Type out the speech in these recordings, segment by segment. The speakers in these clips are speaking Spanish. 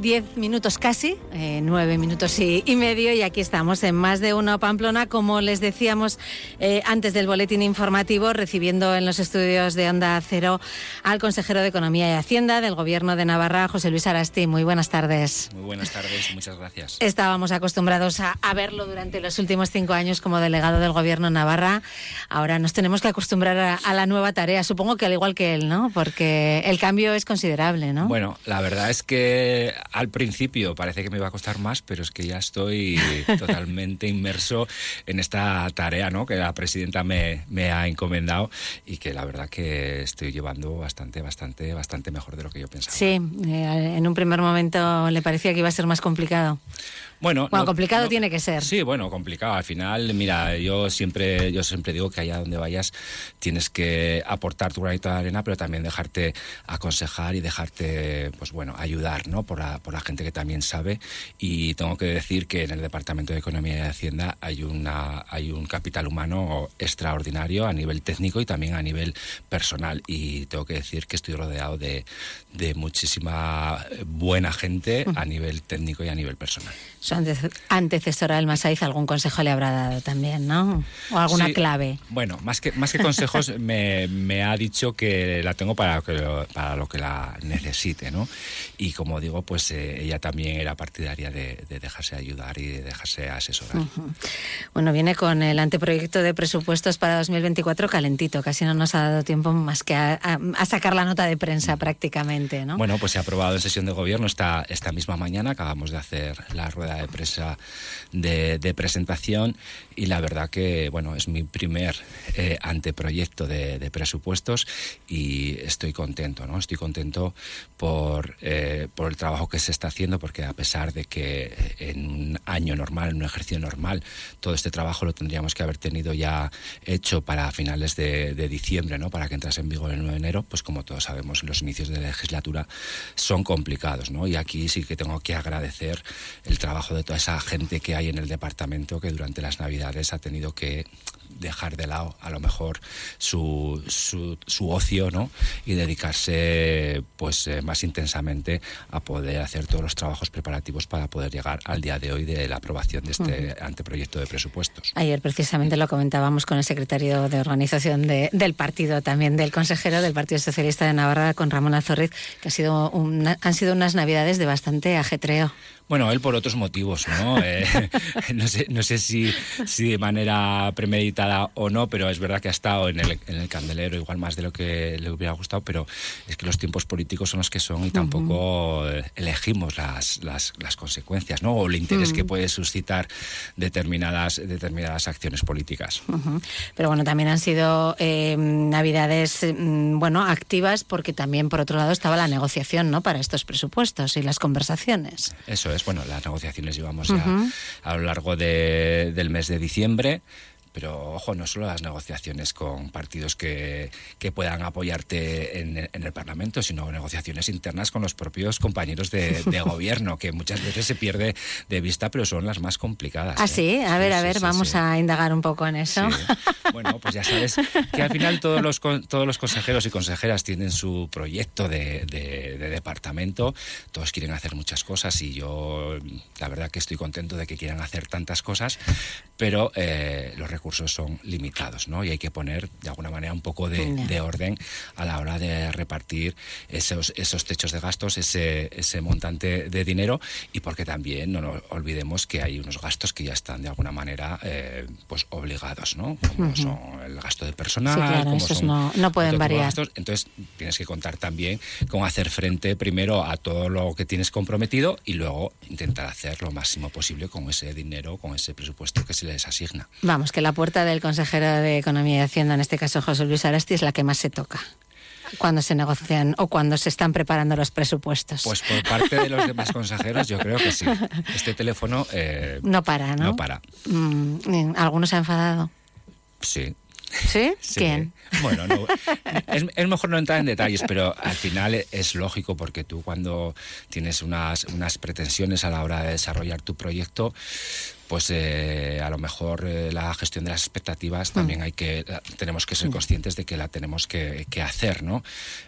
diez minutos casi, eh, nueve minutos y, medio, y aquí estamos en más de uno Pamplona, como les decíamos eh, antes del boletín informativo, recibiendo en los estudios de Onda Cero al consejero de Economía y Hacienda del Gobierno de Navarra, José Luis Arasti. Muy buenas tardes. Muy buenas tardes, muchas gracias. Estábamos acostumbrados a, verlo durante los últimos cinco años como delegado del Gobierno Navarra. Ahora nos tenemos que acostumbrar a, a la nueva tarea, supongo que al igual que él, ¿no? Porque el cambio es considerable, ¿no? Bueno, la verdad es que al principio parece que me iba a costar más, pero es que ya estoy totalmente inmerso en esta tarea ¿no? que la presidenta me, me, ha encomendado y que la verdad que estoy llevando bastante, bastante, bastante mejor de lo que yo pensaba. Sí, eh, en un primer momento le parecía que iba a ser más complicado. Bueno, complicado tiene que ser. Sí, bueno, complicado. Al final, mira, yo siempre, yo siempre digo que allá donde vayas tienes que aportar tu granito de arena, pero también dejarte aconsejar y dejarte, pues bueno, ayudar, ¿no? Por la, por la gente que también sabe. Y tengo que decir que en el Departamento de Economía y Hacienda hay una, hay un capital humano extraordinario a nivel técnico y también a nivel personal. Y tengo que decir que estoy rodeado de, de muchísima buena gente a nivel técnico y a nivel personal su antecesora del Masaiz algún consejo le habrá dado también, ¿no? O alguna clave. Bueno, más que, más que consejos, me, ha dicho que la tengo para, que, para lo que la necesite, ¿no? Y como digo, pues eh, ella también era partidaria de, dejarse ayudar y de dejarse asesorar. Bueno, viene con el anteproyecto de presupuestos para 2024 calentito, casi no nos ha dado tiempo más que a, sacar la nota de prensa prácticamente, ¿no? Bueno, pues se ha aprobado en sesión de gobierno esta, esta misma mañana, acabamos de hacer la rueda de prensa de, presentación y la verdad que bueno es mi primer eh, anteproyecto de, presupuestos y estoy contento no estoy contento por, eh, por el trabajo que se está haciendo porque a pesar de que en un año normal en un ejercicio normal todo este trabajo lo tendríamos que haber tenido ya hecho para finales de, diciembre no para que entrase en vigor el 9 de enero pues como todos sabemos los inicios de legislatura son complicados no y aquí sí que tengo que agradecer el trabajo de toda esa gente que hay en el departamento que durante las Navidades ha tenido que dejar de lado a lo mejor su, su, ocio ¿no? y dedicarse pues eh, más intensamente a poder hacer todos los trabajos preparativos para poder llegar al día de hoy de la aprobación de este anteproyecto de presupuestos. Ayer precisamente lo comentábamos con el secretario de organización del partido, también del consejero del Partido Socialista de Navarra, con Ramón Azorriz, que ha sido han sido unas navidades de bastante ajetreo. Bueno, él por otros motivos, ¿no? Eh, no sé, no sé si, si, de manera premeditada o no, pero es verdad que ha estado en el, en el, candelero igual más de lo que le hubiera gustado, pero es que los tiempos políticos son los que son y tampoco elegimos las, las, las, consecuencias, ¿no? O el interés que puede suscitar determinadas, determinadas acciones políticas. Pero bueno, también han sido eh, navidades, mm, bueno, activas porque también, por otro lado, estaba la negociación, ¿no? Para estos presupuestos y las conversaciones. Eso es bueno, las negociaciones llevamos ya a lo largo del mes de diciembre pero ojo, no solo las negociaciones con partidos que, que puedan apoyarte en, el Parlamento, sino negociaciones internas con los propios compañeros de, gobierno, que muchas veces se pierde de vista, pero son las más complicadas. Ah, ¿eh? sí, a ver, a ver, vamos a indagar un poco en eso. Bueno, pues ya sabes que al final todos los, todos los consejeros y consejeras tienen su proyecto de, departamento, todos quieren hacer muchas cosas y yo la verdad que estoy contento de que quieran hacer tantas cosas, pero eh, los recursos son limitados, ¿no? Y hay que poner, de alguna manera, un poco de, orden a la hora de repartir esos, esos techos de gastos, ese, ese montante de dinero, y porque también no nos olvidemos que hay unos gastos que ya están, de alguna manera, eh, pues obligados, ¿no? Como son el gasto de personal, como esos no, no, pueden variar. Entonces, tienes que contar también con hacer frente primero a todo lo que tienes comprometido y luego intentar hacer lo máximo posible con ese dinero, con ese presupuesto que se les asigna. Vamos, que la puerta del consejero de Economía y Hacienda, en este caso José Luis Arasti, es la que más se toca cuando se negocian o cuando se están preparando los presupuestos. Pues por parte de los demás consejeros yo creo que sí. Este teléfono... Eh, no para, ¿no? No para. Mm, ¿Algunos se ha enfadado? Sí. ¿Sí? ¿Quién? Bueno, es, es, mejor no entrar en detalles, pero al final es lógico porque tú cuando tienes unas, unas pretensiones a la hora de desarrollar tu proyecto, pues eh, a lo mejor eh, la gestión de las expectativas mm. también hay que tenemos que ser conscientes de que la tenemos que, hacer, ¿no?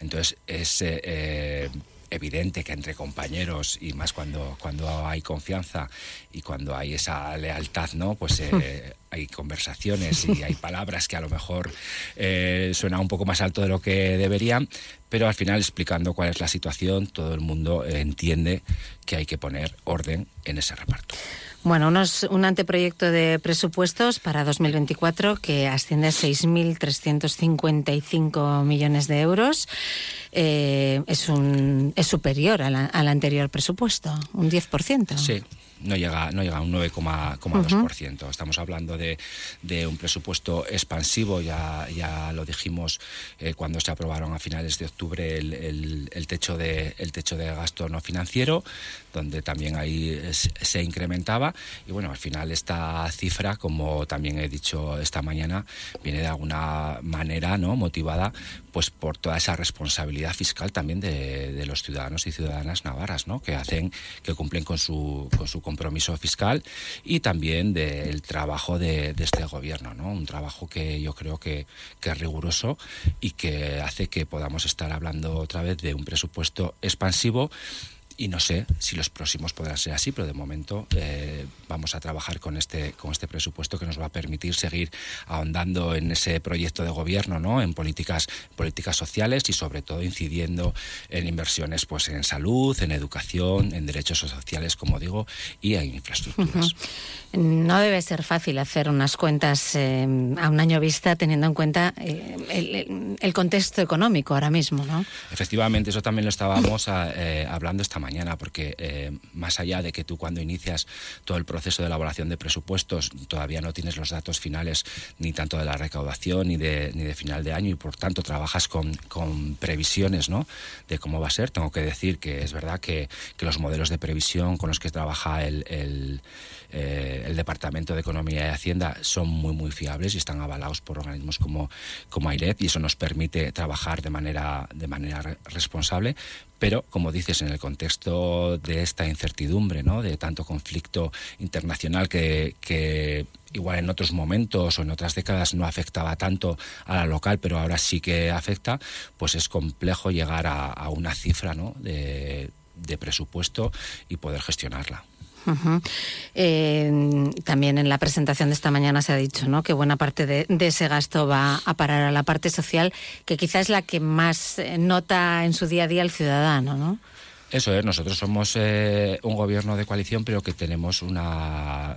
Entonces es eh, evidente que entre compañeros y más cuando, cuando hay confianza y cuando hay esa lealtad, ¿no? Pues eh, hay conversaciones y hay palabras que a lo mejor eh, suenan un poco más alto de lo que deberían, pero al final explicando cuál es la situación, todo el mundo entiende que hay que poner orden en ese reparto. Bueno, unos, un anteproyecto de presupuestos para 2024 que asciende a 6.355 millones de euros. Eh, es, un, es superior al anterior presupuesto, un 10%. Sí, no llega, no llega a un 9,2%. Estamos hablando de, de, un presupuesto expansivo, ya, ya lo dijimos eh, cuando se aprobaron a finales de octubre el, el, techo de, el techo de gasto no financiero, donde también ahí se incrementaba. Y bueno, al final esta cifra, como también he dicho esta mañana, viene de alguna manera ¿no? motivada pues por toda esa responsabilidad fiscal también de, de los ciudadanos y ciudadanas navarras, ¿no? que hacen, que cumplen con su, con su compromiso fiscal y también del trabajo de, este gobierno, ¿no? Un trabajo que yo creo que, que es riguroso y que hace que podamos estar hablando otra vez de un presupuesto expansivo y no sé si los próximos podrán ser así, pero de momento eh, vamos a trabajar con este, con este presupuesto que nos va a permitir seguir ahondando en ese proyecto de gobierno, ¿no? en políticas, políticas sociales y sobre todo incidiendo en inversiones pues, en salud, en educación, en derechos sociales, como digo, y en infraestructuras. No debe ser fácil hacer unas cuentas eh, a un año vista teniendo en cuenta eh, el, contexto económico ahora mismo, ¿no? Efectivamente, eso también lo estábamos hablando esta mañana mañana, porque eh, más allá de que tú cuando inicias todo el proceso de elaboración de presupuestos todavía no tienes los datos finales ni tanto de la recaudación ni de, ni de final de año y por tanto trabajas con, con previsiones ¿no? de cómo va a ser, tengo que decir que es verdad que, que los modelos de previsión con los que trabaja el, el eh, el Departamento de Economía y Hacienda son muy, muy fiables y están avalados por organismos como, como AIREF y eso nos permite trabajar de manera, de manera responsable. Pero, como dices, en el contexto de esta incertidumbre, ¿no? de tanto conflicto internacional que, igual en otros momentos o en otras décadas no afectaba tanto a la local, pero ahora sí que afecta, pues es complejo llegar a, una cifra ¿no? de, de presupuesto y poder gestionarla. Eh, también en la presentación de esta mañana se ha dicho ¿no? que buena parte de, ese gasto va a parar a la parte social, que quizás es la que más eh, nota en su día a día el ciudadano, ¿no? Eso es, nosotros somos eh, un gobierno de coalición, pero que tenemos una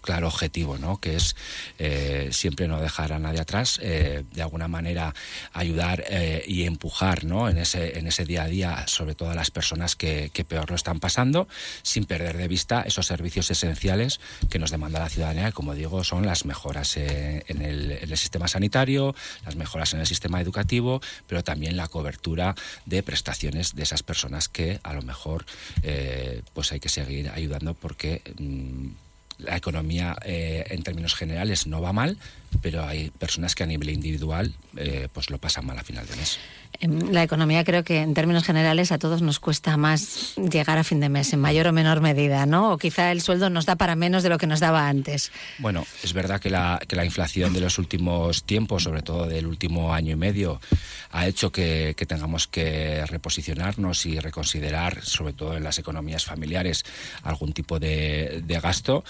claro objetivo, ¿no? que es eh, siempre no dejar a nadie atrás, eh, de alguna manera ayudar eh, y empujar ¿no? en, ese, en ese día a día, sobre todo a las personas que, peor lo están pasando, sin perder de vista esos servicios esenciales que nos demanda la ciudadanía, que como digo son las mejoras en el, sistema sanitario, las mejoras en el sistema educativo, pero también la cobertura de prestaciones de esas personas que a lo mejor pues hay que seguir ayudando porque... Mm, la economía eh, en términos generales no va mal, pero hay personas que a nivel individual eh, pues lo pasan mal a final de mes. La economía creo que en términos generales a todos nos cuesta más llegar a fin de mes, en mayor o menor medida, ¿no? O quizá el sueldo nos da para menos de lo que nos daba antes. Bueno, es verdad que la, que la inflación de los últimos tiempos, sobre todo del último año y medio, ha hecho que, que tengamos que reposicionarnos y reconsiderar, sobre todo en las economías familiares, algún tipo de, de gasto.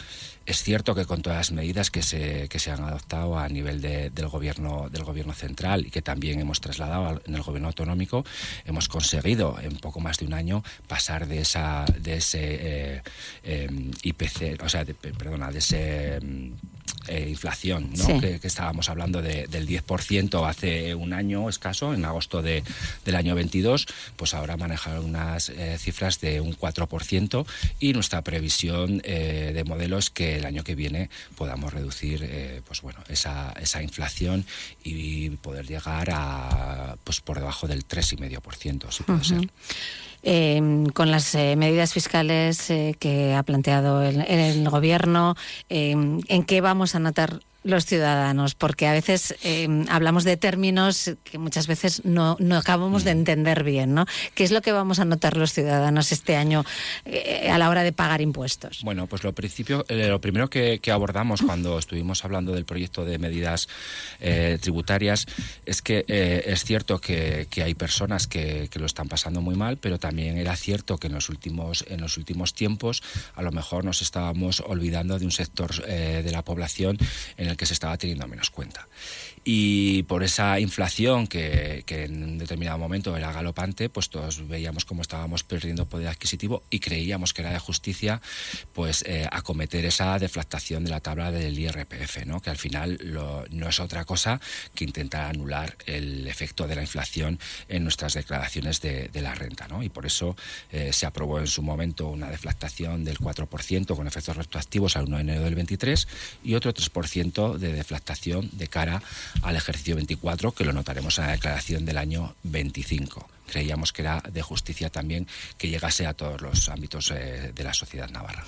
Es cierto que con todas las medidas que se, que se han adoptado a nivel de, del, gobierno, del gobierno central y que también hemos trasladado en el gobierno autonómico, hemos conseguido en poco más de un año pasar de esa de ese eh, em, IPC, o sea, de, perdona, de ese em, eh, inflación, ¿no? Sí. que, que, estábamos hablando de, del 10% hace un año escaso, en agosto de, del año 22, pues ahora manejar unas eh, cifras de un 4% y nuestra previsión eh, de modelo que el año que viene podamos reducir eh, pues bueno, esa, esa inflación y poder llegar a pues por debajo del 3,5%, si puede uh ser. Eh, con las eh, medidas fiscales eh, que ha planteado el, el gobierno, ¿en qué vamos a notar los ciudadanos? Porque a veces em, hablamos de términos que muchas veces no, no acabamos de mm. entender bien, ¿no? ¿Qué es lo que vamos a notar los ciudadanos este año eh, a la hora de pagar impuestos? Bueno, pues lo, principio, eh, lo primero que, abordamos cuando estuvimos hablando del proyecto de medidas eh, tributarias es que es cierto que, hay personas que, que, lo están pasando muy mal, pero también era cierto que en los últimos, en los últimos tiempos a lo mejor nos estábamos olvidando de un sector de la población en el que se estaba teniendo menos cuenta y por esa inflación que, en un determinado momento era galopante, pues todos veíamos cómo estábamos perdiendo poder adquisitivo y creíamos que era de justicia pues eh, acometer esa deflactación de la tabla del IRPF, ¿no? que al final no es otra cosa que intentar anular el efecto de la inflación en nuestras declaraciones de, la renta. ¿no? Y por eso eh, se aprobó en su momento una deflactación del 4% con efectos retroactivos al 1 de enero del 23 y otro 3% de deflactación de cara al ejercicio 24, que lo notaremos en la declaración del año 25. Creíamos que era de justicia también que llegase a todos los ámbitos eh, de la sociedad navarra.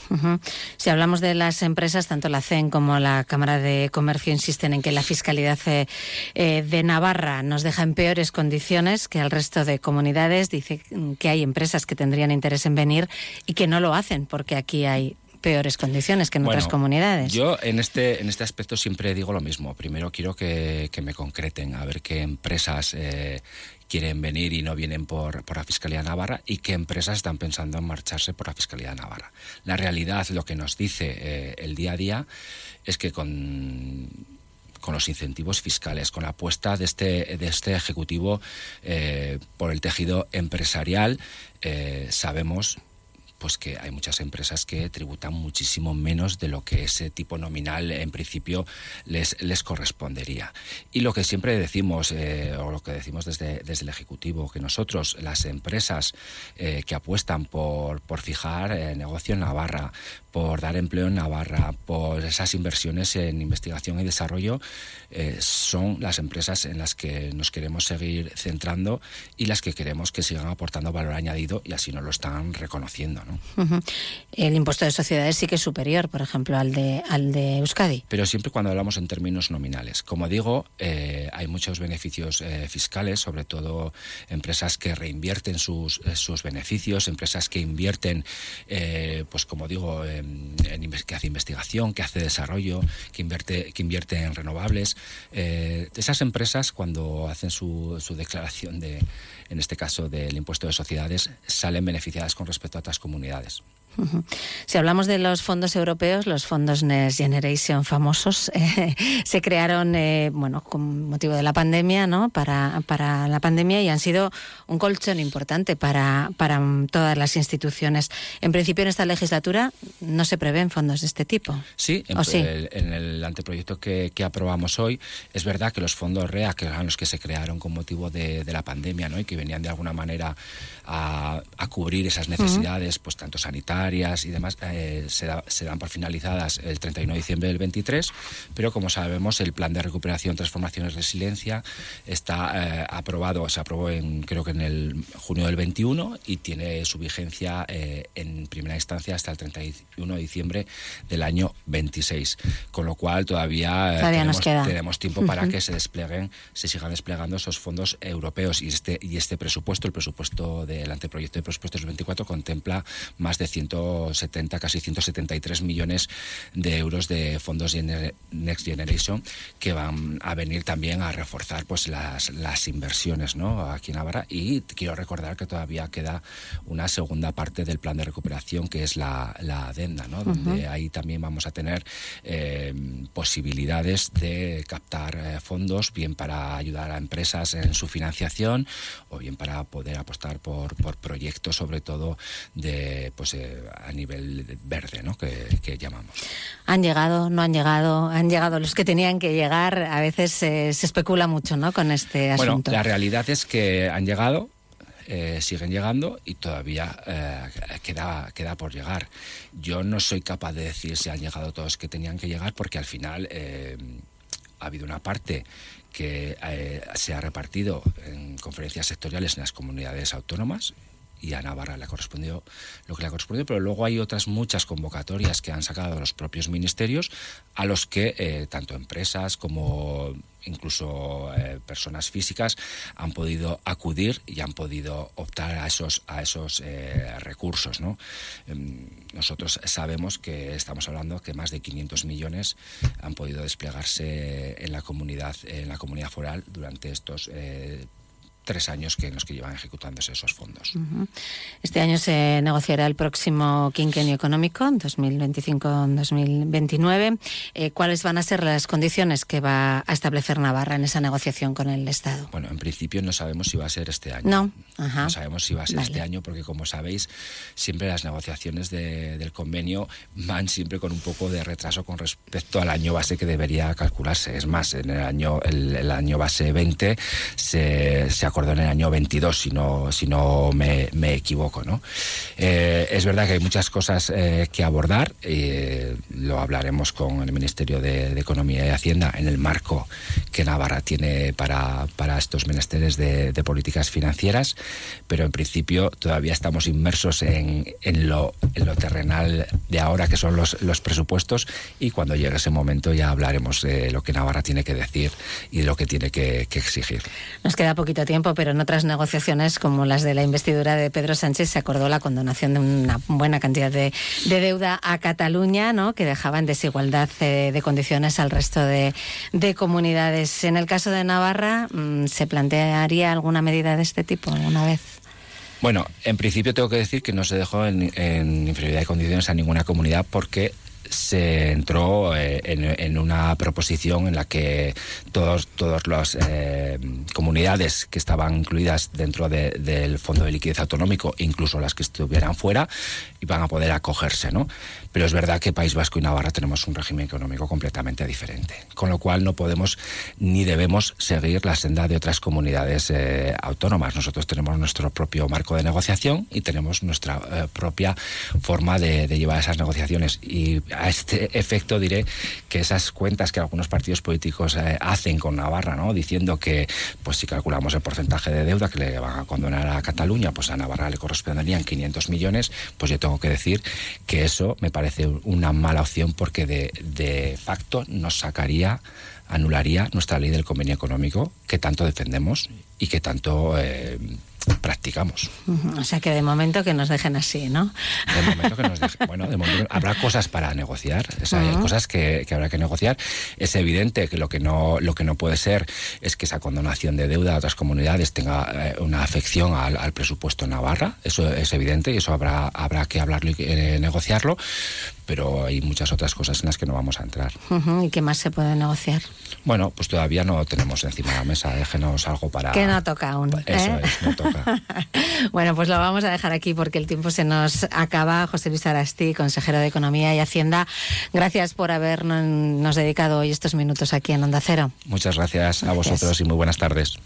Si hablamos de las empresas, tanto la CEN como la Cámara de Comercio insisten en que la fiscalidad eh, eh, de Navarra nos deja en peores condiciones que el resto de comunidades. Dice que hay empresas que tendrían interés en venir y que no lo hacen porque aquí hay peores condiciones que en otras comunidades. Yo en este, en este aspecto siempre digo lo mismo. Primero quiero que, me concreten, a ver qué empresas eh, quieren venir y no vienen por, por la Fiscalía Navarra y qué empresas están pensando en marcharse por la Fiscalía Navarra. La realidad, lo que nos dice eh, el día a día, es que con con los incentivos fiscales, con la apuesta de este, de este Ejecutivo eh, por el tejido empresarial, sabemos pues que hay muchas empresas que tributan muchísimo menos de lo que ese tipo nominal en principio les, les correspondería. Y lo que siempre decimos, eh, o lo que decimos desde, desde el Ejecutivo, que nosotros, las empresas eh, que apuestan por, por fijar eh, negocio en Navarra, por dar empleo en Navarra, por esas inversiones en investigación y desarrollo, son las empresas en las que nos queremos seguir centrando y las que queremos que sigan aportando valor añadido y así nos lo están reconociendo. El impuesto de sociedades sí que es superior, por ejemplo, al de, al de Euskadi. Pero siempre cuando hablamos en términos nominales. Como digo, eh, hay muchos beneficios eh, fiscales, sobre todo empresas que reinvierten sus, eh, sus beneficios, empresas que invierten, pues como digo, en, que hace investigación, que hace desarrollo, que invierte, que invierte en renovables. esas empresas, cuando hacen su, su declaración de en este caso del impuesto de sociedades, salen beneficiadas con respecto a otras comunidades comunidades. Si hablamos de los fondos europeos, los fondos Next Generation famosos eh, se crearon, eh, bueno, con motivo de la pandemia, ¿no? Para, para la pandemia y han sido un colchón importante para, para todas las instituciones. En principio, en esta legislatura no se prevén fondos de este tipo. Sí, en, El, anteproyecto que, aprobamos hoy, es verdad que los fondos REA, que eran los que se crearon con motivo de, la pandemia, ¿no? Y que venían de alguna manera a, cubrir esas necesidades, pues tanto sanitarias y demás eh, se, dan por finalizadas el 31 de diciembre del 23, pero como sabemos el plan de recuperación, transformación y resiliencia está eh, aprobado, se aprobó en creo que en el junio del 21 y tiene su vigencia eh, en primera instancia hasta el 31 de diciembre del año 26, con lo cual todavía, tenemos, tiempo para que se desplieguen, se sigan desplegando esos fondos europeos y este y este presupuesto, el presupuesto del anteproyecto de presupuestos del 24 contempla más de 100 170, casi 173 millones de euros de fondos Next Generation que van a venir también a reforzar pues las, las inversiones ¿no? aquí en Navarra. Y quiero recordar que todavía queda una segunda parte del plan de recuperación que es la, la adenda, ¿no? donde ahí también vamos a tener eh, posibilidades de captar eh, fondos, bien para ayudar a empresas en su financiación o bien para poder apostar por, por proyectos, sobre todo de pues, eh, a nivel verde, ¿no? Que, llamamos. Han llegado, no han llegado, han llegado los que tenían que llegar. A veces se especula mucho, ¿no? Con este asunto. Bueno, la realidad es que han llegado. Eh, siguen llegando y todavía eh, queda, queda por llegar. Yo no soy capaz de decir si han llegado todos que tenían que llegar porque al final eh, ha habido una parte que se ha repartido en conferencias sectoriales en las comunidades autónomas y a Navarra le ha correspondido lo que le ha correspondido, pero luego hay otras muchas convocatorias que han sacado los propios ministerios a los que eh, tanto empresas como incluso eh, personas físicas han podido acudir y han podido optar a esos a esos eh, recursos ¿no? Em, nosotros sabemos que estamos hablando que más de 500 millones han podido desplegarse en la comunidad en la comunidad foral durante estos tres años que los que llevan ejecutándose esos fondos. Este año se negociará el próximo quinquenio económico, 2025-2029. Eh, ¿Cuáles van a ser las condiciones que va a establecer Navarra en esa negociación con el Estado? Bueno, en principio no sabemos si va a ser este año. No. No sabemos si va a ser este año porque, como sabéis, siempre las negociaciones del convenio van siempre con un poco de retraso con respecto al año base que debería calcularse. Es más, en el año, el, año base 20 se, se acordó en el año 22, si no, si no me, equivoco. ¿no? Eh, es verdad que hay muchas cosas eh, que abordar, y lo hablaremos con el Ministerio de, Economía y Hacienda en el marco que Navarra tiene para, para estos menesteres de, políticas financieras, pero en principio todavía estamos inmersos en, en, lo, en lo terrenal de ahora, que son los, los presupuestos, y cuando llegue ese momento ya hablaremos de lo que Navarra tiene que decir y de lo que tiene que, que exigir. Nos queda poquito tiempo pero en otras negociaciones como las de la investidura de Pedro Sánchez se acordó la condonación de una buena cantidad de, deuda a Cataluña, ¿no? que dejaba en desigualdad eh, de condiciones al resto de, comunidades. En el caso de Navarra, mm, ¿se plantearía alguna medida de este tipo alguna vez? Bueno, en principio tengo que decir que no se dejó en, en, inferioridad de condiciones a ninguna comunidad porque se entró eh, en, una proposición en la que todos, todas las eh, comunidades que estaban incluidas dentro del Fondo de Liquidez Autonómico, incluso las que estuvieran fuera, iban a poder acogerse, ¿no? Pero es verdad que País Vasco y Navarra tenemos un régimen económico completamente diferente, con lo cual no podemos ni debemos seguir la senda de otras comunidades eh, autónomas. Nosotros tenemos nuestro propio marco de negociación y tenemos nuestra propia forma de, de llevar esas negociaciones y a este efecto diré que esas cuentas que algunos partidos políticos eh, hacen con Navarra, ¿no? diciendo que pues si calculamos el porcentaje de deuda que le van a condonar a Cataluña, pues a Navarra le corresponderían 500 millones, pues yo tengo que decir que eso me parece una mala opción porque de, de facto nos sacaría anularía nuestra ley del convenio económico que tanto defendemos y que tanto eh, practicamos. O sea que de momento que nos dejen así, ¿no? De momento que nos dejen. Bueno, de momento habrá cosas para negociar, hay cosas que, habrá que negociar. Es evidente que lo que no lo que no puede ser es que esa condonación de deuda a otras comunidades tenga eh, una afección al, presupuesto Navarra. Eso es evidente y eso habrá habrá que hablarlo y eh, negociarlo. Pero hay muchas otras cosas en las que no vamos a entrar. ¿Y qué más se puede negociar? Bueno, pues todavía no tenemos encima de la mesa. Déjenos algo para. Que no toca aún. Eso ¿eh? es, no toca. bueno, pues lo vamos a dejar aquí porque el tiempo se nos acaba. José Luis Arasti, consejero de Economía y Hacienda, gracias por habernos dedicado hoy estos minutos aquí en Onda Cero. Muchas gracias a vosotros y muy buenas tardes.